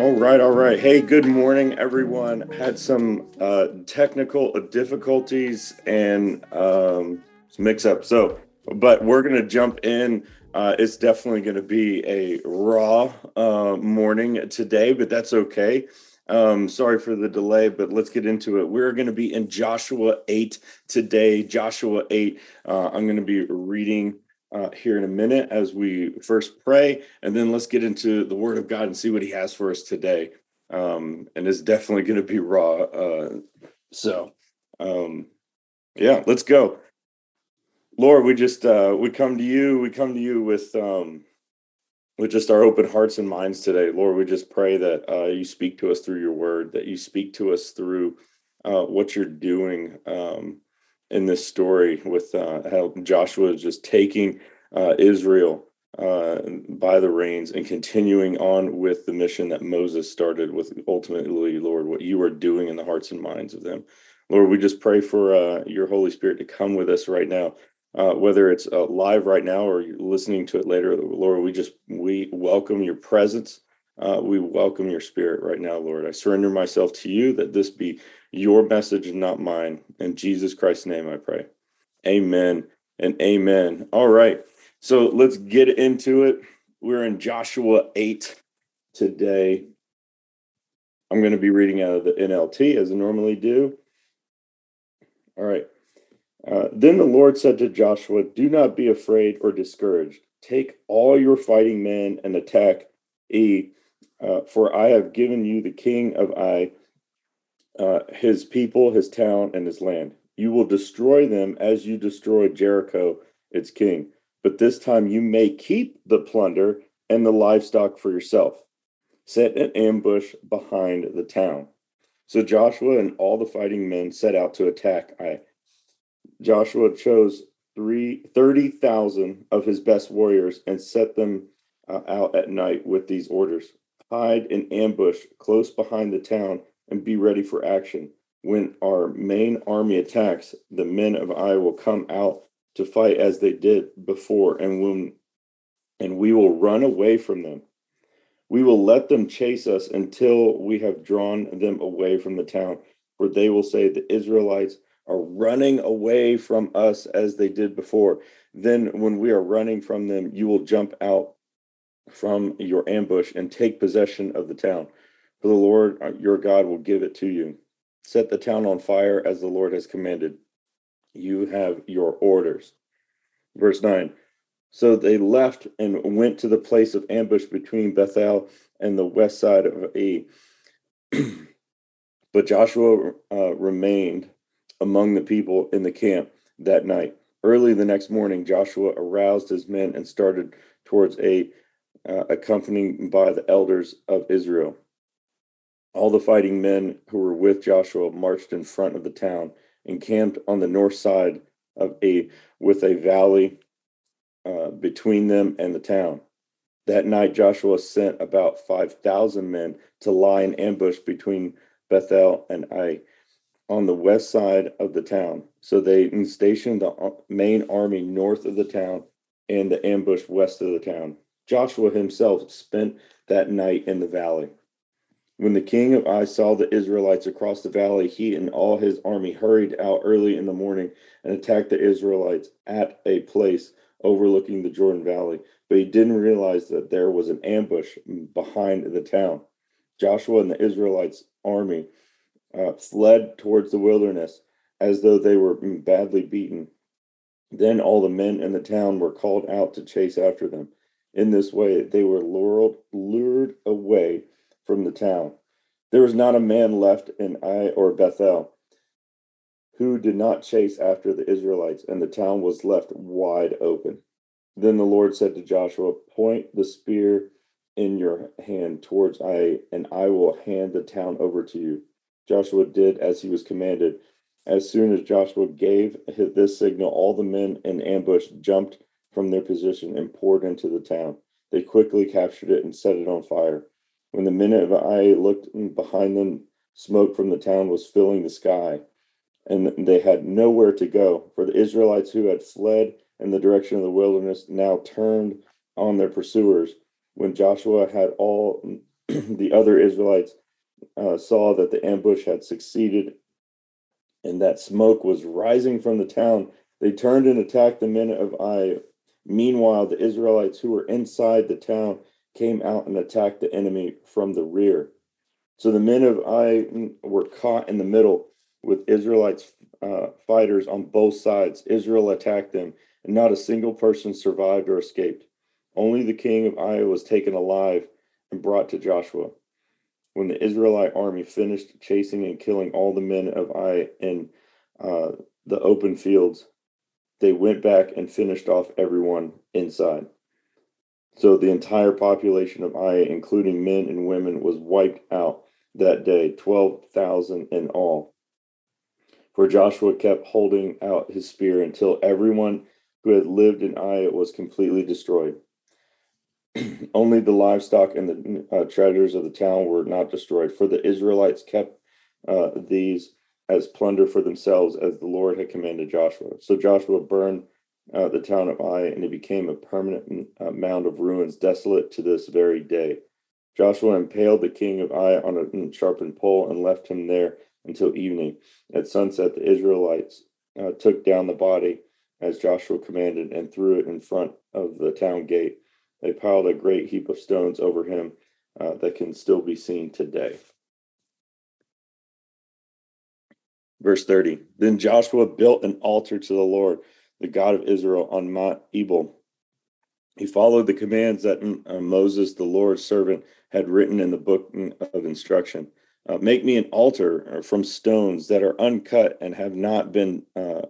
All right, all right. Hey, good morning, everyone. Had some uh, technical difficulties and um, mix up. So, but we're gonna jump in. Uh, it's definitely going to be a raw uh, morning today, but that's okay. Um, sorry for the delay, but let's get into it. We're going to be in Joshua 8 today. Joshua 8. Uh, I'm going to be reading uh, here in a minute as we first pray, and then let's get into the Word of God and see what He has for us today. Um, and it's definitely going to be raw. Uh, so, um, yeah, let's go. Lord, we just uh, we come to you. We come to you with um, with just our open hearts and minds today. Lord, we just pray that uh, you speak to us through your word, that you speak to us through uh, what you're doing um, in this story with uh, how Joshua is just taking uh, Israel uh, by the reins and continuing on with the mission that Moses started with ultimately, Lord, what you are doing in the hearts and minds of them. Lord, we just pray for uh, your Holy Spirit to come with us right now uh, whether it's uh, live right now or you're listening to it later, Lord, we just we welcome your presence. Uh, we welcome your spirit right now, Lord. I surrender myself to you that this be your message and not mine. In Jesus Christ's name, I pray. Amen and amen. All right, so let's get into it. We're in Joshua 8 today. I'm going to be reading out of the NLT as I normally do. All right. Uh, then the Lord said to Joshua, Do not be afraid or discouraged. Take all your fighting men and attack E, uh, for I have given you the king of Ai, uh, his people, his town, and his land. You will destroy them as you destroyed Jericho, its king. But this time you may keep the plunder and the livestock for yourself. Set an ambush behind the town. So Joshua and all the fighting men set out to attack Ai. Joshua chose three, 30,000 of his best warriors and set them uh, out at night with these orders hide in ambush close behind the town and be ready for action. When our main army attacks, the men of Ai will come out to fight as they did before, and when and we will run away from them. We will let them chase us until we have drawn them away from the town, for they will say the Israelites are running away from us as they did before. Then, when we are running from them, you will jump out from your ambush and take possession of the town. For the Lord uh, your God will give it to you. Set the town on fire as the Lord has commanded. You have your orders. Verse 9 So they left and went to the place of ambush between Bethel and the west side of E. but Joshua uh, remained among the people in the camp that night. Early the next morning, Joshua aroused his men and started towards Ai uh, accompanied by the elders of Israel. All the fighting men who were with Joshua marched in front of the town and camped on the north side of Ai with a valley uh, between them and the town. That night, Joshua sent about five thousand men to lie in ambush between Bethel and Ai on the west side of the town. So they stationed the main army north of the town and the ambush west of the town. Joshua himself spent that night in the valley. When the king of Ai saw the Israelites across the valley, he and all his army hurried out early in the morning and attacked the Israelites at a place overlooking the Jordan Valley. But he didn't realize that there was an ambush behind the town. Joshua and the Israelites' army uh, fled towards the wilderness as though they were badly beaten. Then all the men in the town were called out to chase after them. In this way, they were lured, lured away from the town. There was not a man left in Ai or Bethel who did not chase after the Israelites, and the town was left wide open. Then the Lord said to Joshua, Point the spear in your hand towards Ai, and I will hand the town over to you. Joshua did as he was commanded. As soon as Joshua gave this signal, all the men in ambush jumped from their position and poured into the town. They quickly captured it and set it on fire. When the men of Ai looked behind them, smoke from the town was filling the sky, and they had nowhere to go. For the Israelites who had fled in the direction of the wilderness now turned on their pursuers. When Joshua had all the other Israelites uh, saw that the ambush had succeeded and that smoke was rising from the town, they turned and attacked the men of Ai. Meanwhile, the Israelites who were inside the town came out and attacked the enemy from the rear. So the men of Ai were caught in the middle with Israelites uh, fighters on both sides. Israel attacked them, and not a single person survived or escaped. Only the king of Ai was taken alive and brought to Joshua. When the Israelite army finished chasing and killing all the men of Ai in uh, the open fields, they went back and finished off everyone inside. So the entire population of Ai, including men and women, was wiped out that day, 12,000 in all. For Joshua kept holding out his spear until everyone who had lived in Ai was completely destroyed. Only the livestock and the uh, treasures of the town were not destroyed, for the Israelites kept uh, these as plunder for themselves, as the Lord had commanded Joshua. So Joshua burned uh, the town of Ai, and it became a permanent uh, mound of ruins, desolate to this very day. Joshua impaled the king of Ai on a sharpened pole and left him there until evening. At sunset, the Israelites uh, took down the body as Joshua commanded and threw it in front of the town gate. They piled a great heap of stones over him uh, that can still be seen today. Verse 30 Then Joshua built an altar to the Lord, the God of Israel, on Mount Ebal. He followed the commands that uh, Moses, the Lord's servant, had written in the book of instruction. Uh, make me an altar uh, from stones that are uncut and have not been uh,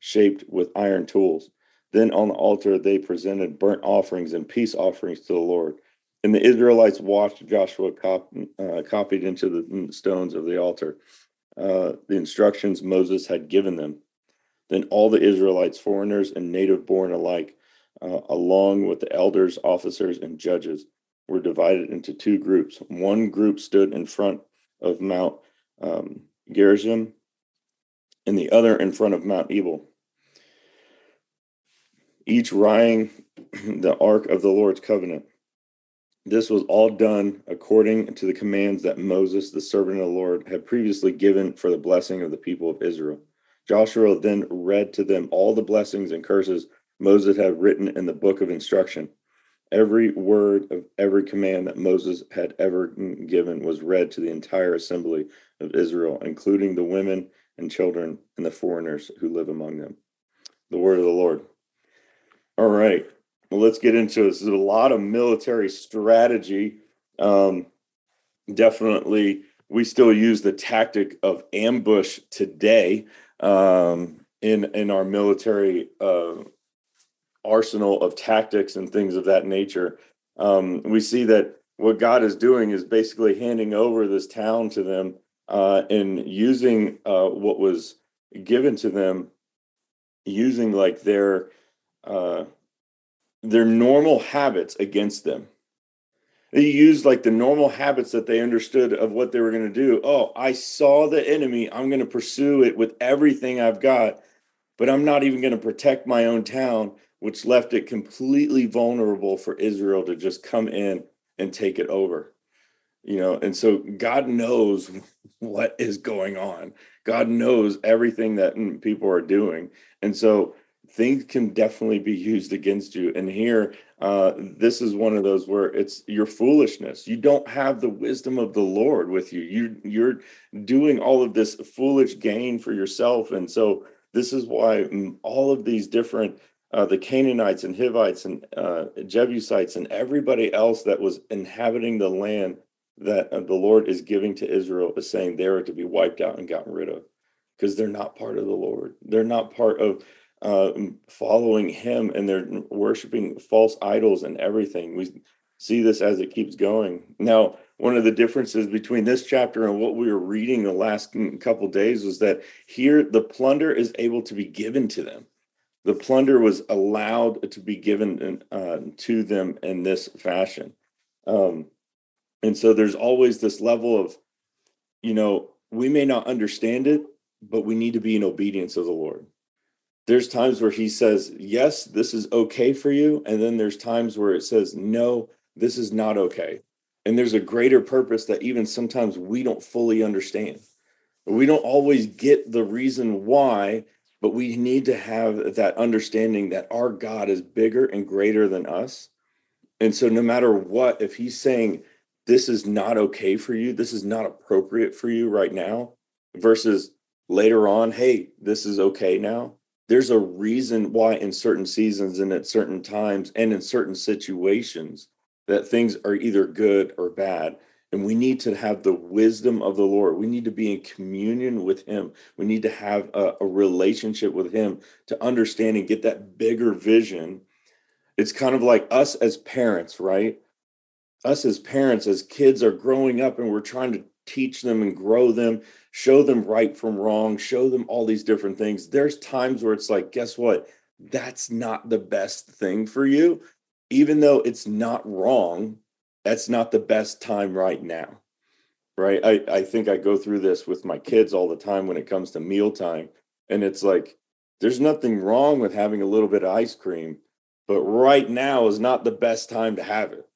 shaped with iron tools. Then on the altar they presented burnt offerings and peace offerings to the Lord. And the Israelites watched Joshua cop, uh, copied into the stones of the altar uh, the instructions Moses had given them. Then all the Israelites, foreigners and native born alike, uh, along with the elders, officers, and judges, were divided into two groups. One group stood in front of Mount um, Gerizim, and the other in front of Mount Ebal, each riding the ark of the Lord's covenant. This was all done according to the commands that Moses, the servant of the Lord, had previously given for the blessing of the people of Israel. Joshua then read to them all the blessings and curses Moses had written in the book of instruction. Every word of every command that Moses had ever given was read to the entire assembly of Israel, including the women and children and the foreigners who live among them. The word of the Lord. All right. Well, let's get into this. There's a lot of military strategy. Um, definitely, we still use the tactic of ambush today um, in in our military uh, arsenal of tactics and things of that nature. Um, we see that what God is doing is basically handing over this town to them uh, and using uh, what was given to them, using like their uh, their normal habits against them. They used like the normal habits that they understood of what they were going to do. Oh, I saw the enemy. I'm going to pursue it with everything I've got, but I'm not even going to protect my own town, which left it completely vulnerable for Israel to just come in and take it over. You know, and so God knows what is going on. God knows everything that mm, people are doing. And so things can definitely be used against you. And here, uh, this is one of those where it's your foolishness. You don't have the wisdom of the Lord with you. You you're doing all of this foolish gain for yourself, and so this is why mm, all of these different. Uh, the Canaanites and Hivites and uh, Jebusites and everybody else that was inhabiting the land that uh, the Lord is giving to Israel is saying they are to be wiped out and gotten rid of because they're not part of the Lord. They're not part of uh, following him and they're worshiping false idols and everything. We see this as it keeps going. Now, one of the differences between this chapter and what we were reading the last couple days was that here the plunder is able to be given to them. The plunder was allowed to be given uh, to them in this fashion. Um, and so there's always this level of, you know, we may not understand it, but we need to be in obedience of the Lord. There's times where he says, Yes, this is okay for you. And then there's times where it says, No, this is not okay. And there's a greater purpose that even sometimes we don't fully understand. We don't always get the reason why, but we need to have that understanding that our God is bigger and greater than us. And so, no matter what, if He's saying, This is not okay for you, this is not appropriate for you right now, versus later on, Hey, this is okay now, there's a reason why in certain seasons and at certain times and in certain situations that things are either good or bad. And we need to have the wisdom of the lord. We need to be in communion with him. We need to have a, a, relationship with him to understand and get that bigger vision. It's kind of like us as parents right? Us as parents as kids are growing up and we're trying to teach them and grow them show them right from wrong show them all these different things there's times where it's like guess what that's not the best thing for you even though it's not wrong, that's not the best time right now. Right. I, I think I go through this with my kids all the time when it comes to mealtime. And it's like, there's nothing wrong with having a little bit of ice cream, but right now is not the best time to have it.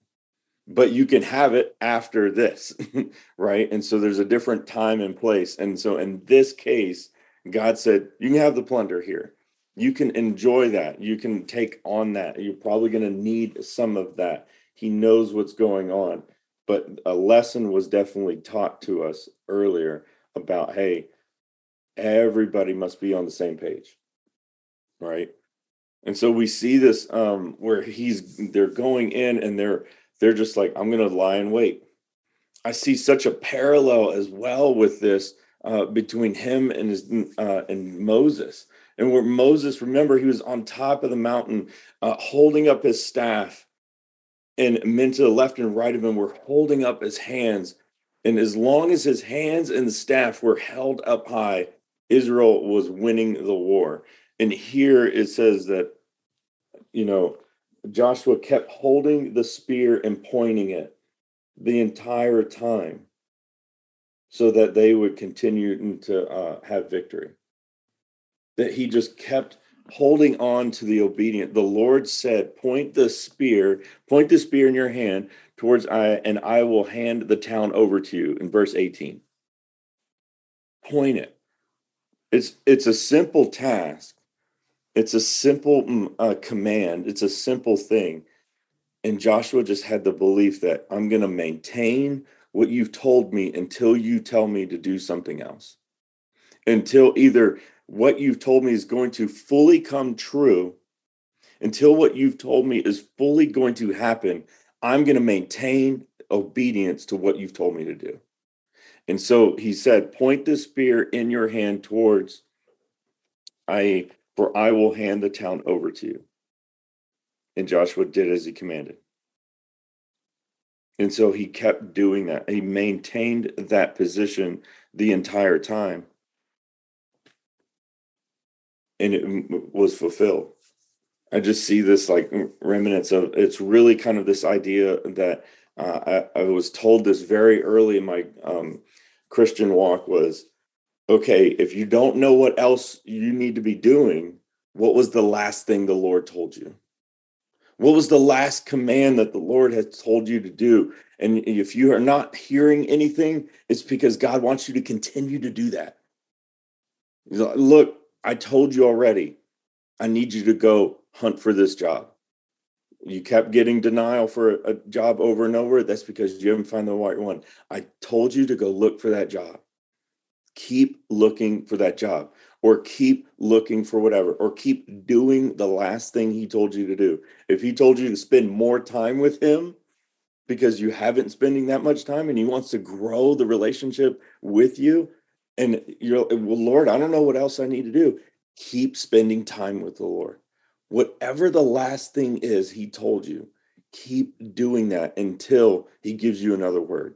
But you can have it after this, right? And so there's a different time and place. And so in this case, God said, You can have the plunder here you can enjoy that. You can take on that. You're probably going to need some of that. He knows what's going on. But a lesson was definitely taught to us earlier about hey, everybody must be on the same page. Right? And so we see this um where he's they're going in and they're they're just like I'm going to lie and wait. I see such a parallel as well with this uh, between him and his uh, and Moses and where Moses, remember, he was on top of the mountain uh, holding up his staff, and men to the left and right of him were holding up his hands. And as long as his hands and the staff were held up high, Israel was winning the war. And here it says that, you know, Joshua kept holding the spear and pointing it the entire time so that they would continue to uh, have victory that he just kept holding on to the obedient. The Lord said, Point the spear, point the spear in your hand towards Ai, and I will hand the town over to you in verse 18. Point it. It's it's a simple task. It's a simple uh, command. It's a simple thing. And Joshua just had the belief that I'm going to maintain what you've told me until you tell me to do something else. Until either what you've told me is going to fully come true, until what you've told me is fully going to happen, I'm going to maintain obedience to what you've told me to do. And so he said, Point the spear in your hand towards Ai, for I will hand the town over to you. And Joshua did as he commanded. And so he kept doing that. He maintained that position the entire time and it was fulfilled. I just see this like remnants of it's really kind of this idea that uh, I, I, was told this very early in my um, Christian walk was okay, if you don't know what else you need to be doing, what was the last thing the Lord told you? What was the last command that the Lord has told you to do? And if you are not hearing anything, it's because God wants you to continue to do that. Look, I told you already, I need you to go hunt for this job. You kept getting denial for a job over and over. That's because you haven't found the right one. I told you to go look for that job. Keep looking for that job, or keep looking for whatever, or keep doing the last thing he told you to do. If he told you to spend more time with him, because you haven't spending that much time and he wants to grow the relationship with you and you're well lord i don't know what else i need to do keep spending time with the Lord. Whatever the last thing is he told you, keep doing that until he gives you another word.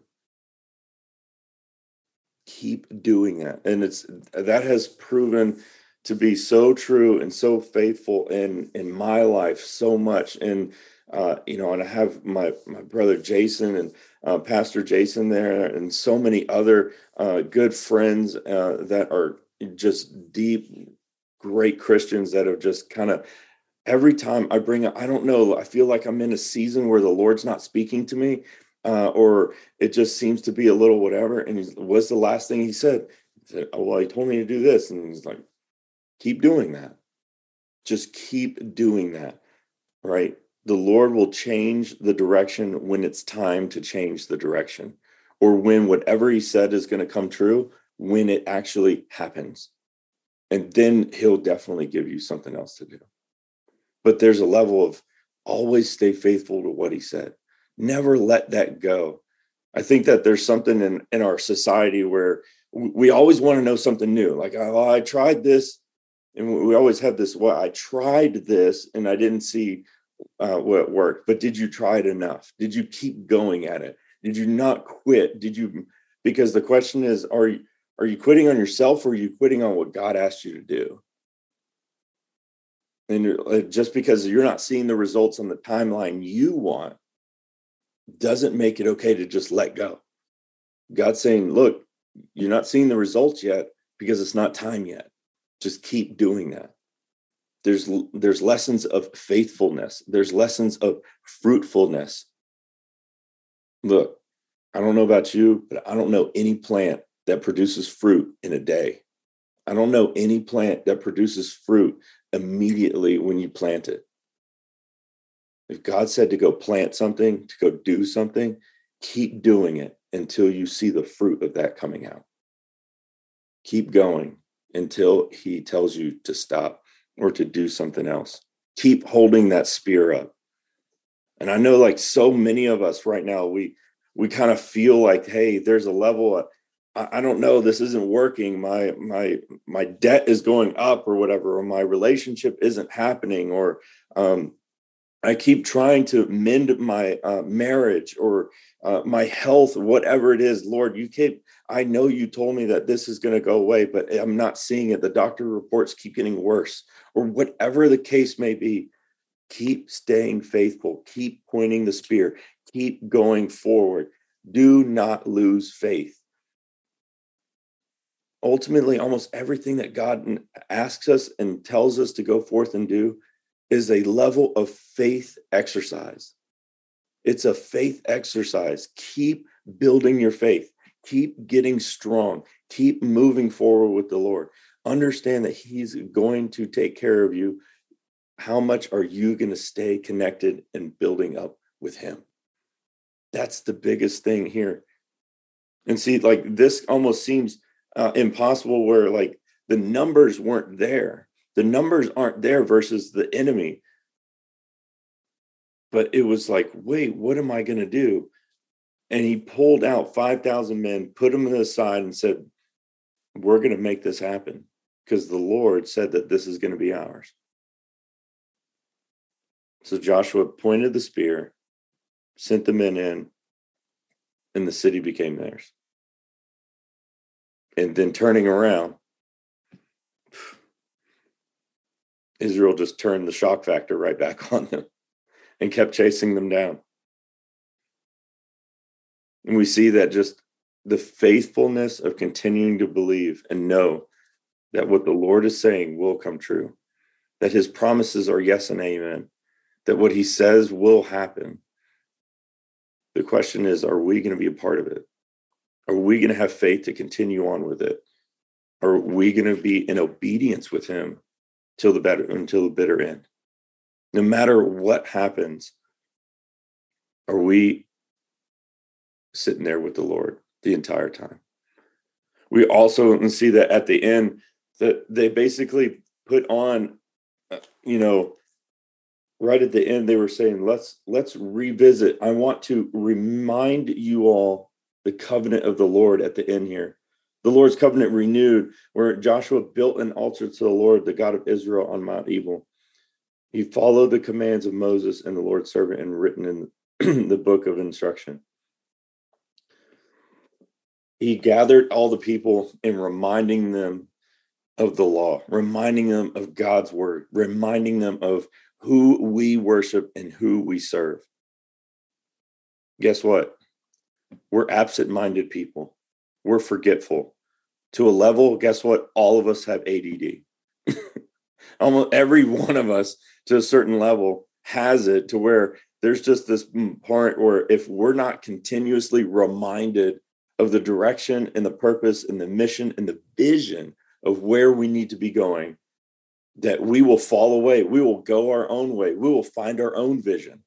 Keep doing that. And it's that has proven to be so true and so faithful in in my life so much and uh, you know and i have my my brother jason and uh, pastor jason there and so many other uh, good friends uh, that are just deep great christians that have just kind of every time i bring up i don't know i feel like i'm in a season where the lord's not speaking to me uh, or it just seems to be a little whatever and he's, what's the last thing he said he said oh well he told me to do this and he's like Keep doing that. Just keep doing that, right? The Lord will change the direction when it's time to change the direction, or when whatever He said is going to come true, when it actually happens. And then He'll definitely give you something else to do. But there's a level of always stay faithful to what He said, never let that go. I think that there's something in, in our society where we always want to know something new. Like, oh, I tried this and we always have this well i tried this and i didn't see uh, what worked but did you try it enough did you keep going at it did you not quit did you because the question is are you are you quitting on yourself or are you quitting on what god asked you to do and uh, just because you're not seeing the results on the timeline you want doesn't make it okay to just let go. God's saying look you're not seeing the results yet because it's not time yet. Just keep doing that. There's there's lessons of faithfulness. There's lessons of fruitfulness. Look i don't know about you but i don't know any plant that produces fruit in a day. I don't know any plant that produces fruit immediately when you plant it if god said to go plant something to go do something keep doing it until you see the fruit of that coming out keep going until he tells you to stop or to do something else. Keep holding that spear up. And I know like so many of us right now, we we kind of feel like, hey, there's a level of, I, I don't know, this isn't working. My my my debt is going up or whatever, or my relationship isn't happening, or um, I keep trying to mend my uh, marriage or uh, my health, whatever it is. Lord, you keep, I know you told me that this is going to go away, but I'm not seeing it. The doctor reports keep getting worse, or whatever the case may be. Keep staying faithful, keep pointing the spear, keep going forward. Do not lose faith. Ultimately, almost everything that God asks us and tells us to go forth and do is a level of faith exercise. It's a faith exercise. Keep building your faith. Keep getting strong. Keep moving forward with the Lord. Understand that He's going to take care of you. How much are you going to stay connected and building up with Him? That's the biggest thing here. And see, like this almost seems uh, impossible where like the numbers weren't there the numbers aren't there versus the enemy. But it was like, wait, what am I going to do? And he pulled out 5,000 men, put them aside, and said, We're going to make this happen because the Lord said that this is going to be ours. So Joshua pointed the spear, sent the men in, and the city became theirs. And then turning around, Israel just turned the shock factor right back on them and kept chasing them down. And we see that just the faithfulness of continuing to believe and know that what the Lord is saying will come true, that his promises are yes and amen, that what he says will happen. The question is are we going to be a part of it? Are we going to have faith to continue on with it? Are we going to be in obedience with him till the better until the bitter end. No matter what happens, are we sitting there with the Lord the entire time? We also see that at the end that they basically put on, uh, you know, right at the end they were saying, "Let's let's revisit. I want to remind you all the covenant of the Lord at the end here." The Lord's covenant renewed, where Joshua built an altar to the Lord, the God of Israel, on Mount Ebal. He followed the commands of Moses and the Lord's servant and written in the book of instruction. He gathered all the people and reminding them of the law, reminding them of God's word, reminding them of who we worship and who we serve. Guess what? We're absent minded people we're forgetful. To a level guess what? All of us have add almost every one of us to a certain level has it to where there's just this mm, part where if we're not continuously reminded of the direction and the purpose and the mission and the vision of where we need to be going that we will fall away. We will go our own way. We will find our own vision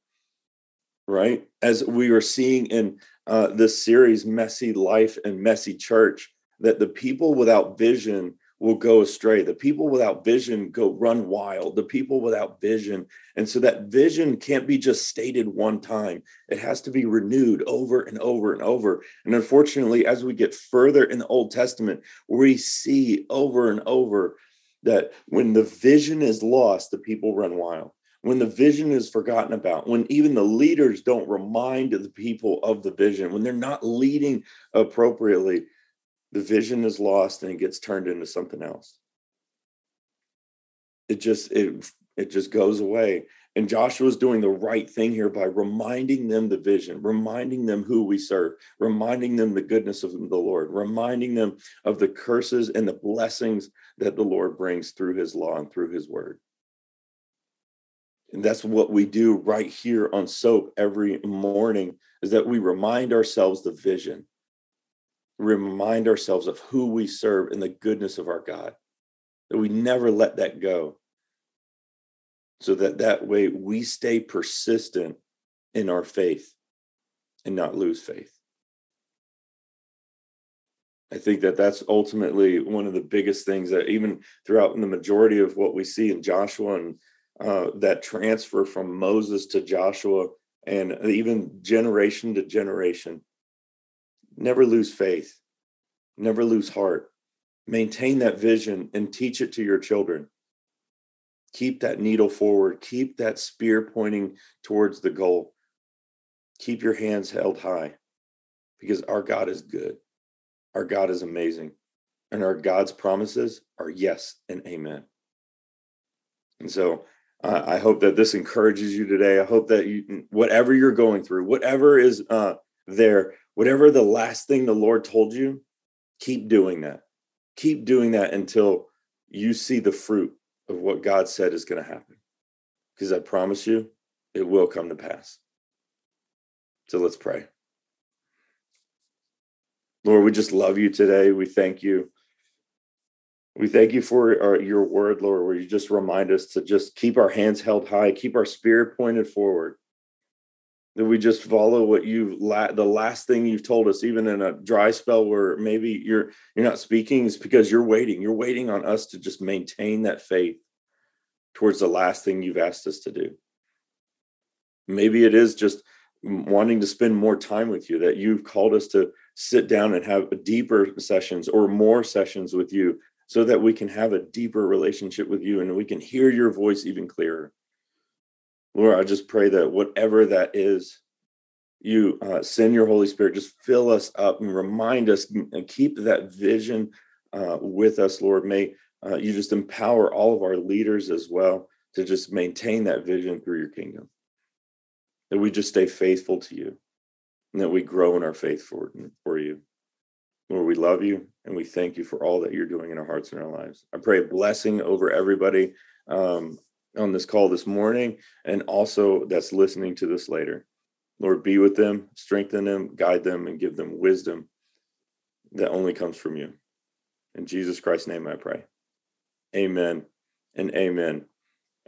right? As we are seeing in uh, this series, Messy Life and Messy Church, that the people without vision will go astray. The people without vision go run wild. The people without vision. And so that vision can't be just stated one time, it has to be renewed over and over and over. And unfortunately, as we get further in the Old Testament, we see over and over that when the vision is lost, the people run wild when the vision is forgotten about, when even the leaders don't remind the people of the vision, when they're not leading appropriately, the vision is lost and it gets turned into something else. It just it it just goes away. And Joshua's doing the right thing here by reminding them the vision, reminding them who we serve, reminding them the goodness of the Lord, reminding them of the curses and the blessings that the Lord brings through his law and through his word. And that's what we do right here on soap every morning is that we remind ourselves the vision, remind ourselves of who we serve and the goodness of our God, that we never let that go. So that that way we stay persistent in our faith and not lose faith. I think that that's ultimately one of the biggest things that even throughout the majority of what we see in Joshua and uh, that transfer from Moses to Joshua and even generation to generation. Never lose faith, never lose heart. Maintain that vision and teach it to your children. Keep that needle forward, keep that spear pointing towards the goal. Keep your hands held high because our God is good. Our God is amazing. And our God's promises are yes and amen. And so uh, I hope that this encourages you today. I hope that you, whatever you're going through, whatever is uh, there, whatever the last thing the Lord told you, keep doing that. Keep doing that until you see the fruit of what God said is going to happen. Because I promise you, it will come to pass. So let's pray. Lord, we just love you today. We thank you we thank you for our, your word, Lord, where you just remind us to just keep our hands held high, keep our spirit pointed forward. That we just follow what you la- the last thing you've told us, even in a dry spell where maybe you're you're not speaking, is because you're waiting. You're waiting on us to just maintain that faith towards the last thing you've asked us to do. Maybe it is just wanting to spend more time with you that you've called us to sit down and have deeper sessions or more sessions with you so that we can have a deeper relationship with you and we can hear your voice even clearer. Lord, I just pray that whatever that is, you uh, send your Holy Spirit, just fill us up and remind us and keep that vision uh, with us, Lord. May uh, you just empower all of our leaders as well to just maintain that vision through your kingdom. That we just stay faithful to you and that we grow in our faith for, for you. Lord, we love you and we thank you for all that you're doing in our hearts and our lives. I pray a blessing over everybody um, on this call this morning and also that's listening to this later. Lord, be with them, strengthen them, guide them, and give them wisdom that only comes from you. In Jesus Christ's name, I pray. Amen and amen.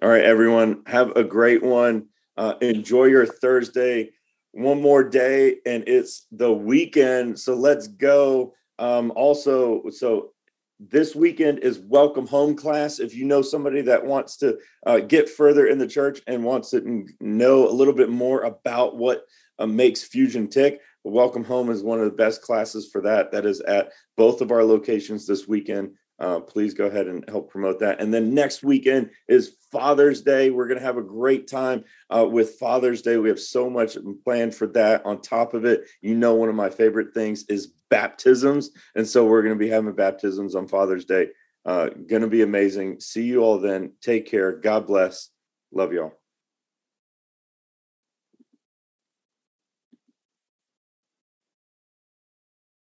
All right, everyone, have a great one. Uh, enjoy your Thursday one more day and it's the weekend. So let's go. Um, also, so this weekend is welcome home class. If you know somebody that wants to uh, get further in the church and wants to know a little bit more about what uh, makes Fusion tick, Welcome Home is one of the best classes for that. That is at both of our locations this weekend. Uh, please go ahead and help promote that. And then next weekend is Father's Day. We're going to have a great time uh, with Father's Day. We have so much planned for that. On top of it, you know, one of my favorite things is baptisms. And so we're going to be having baptisms on Father's Day. Uh, going to be amazing. See you all then. Take care. God bless. Love y'all.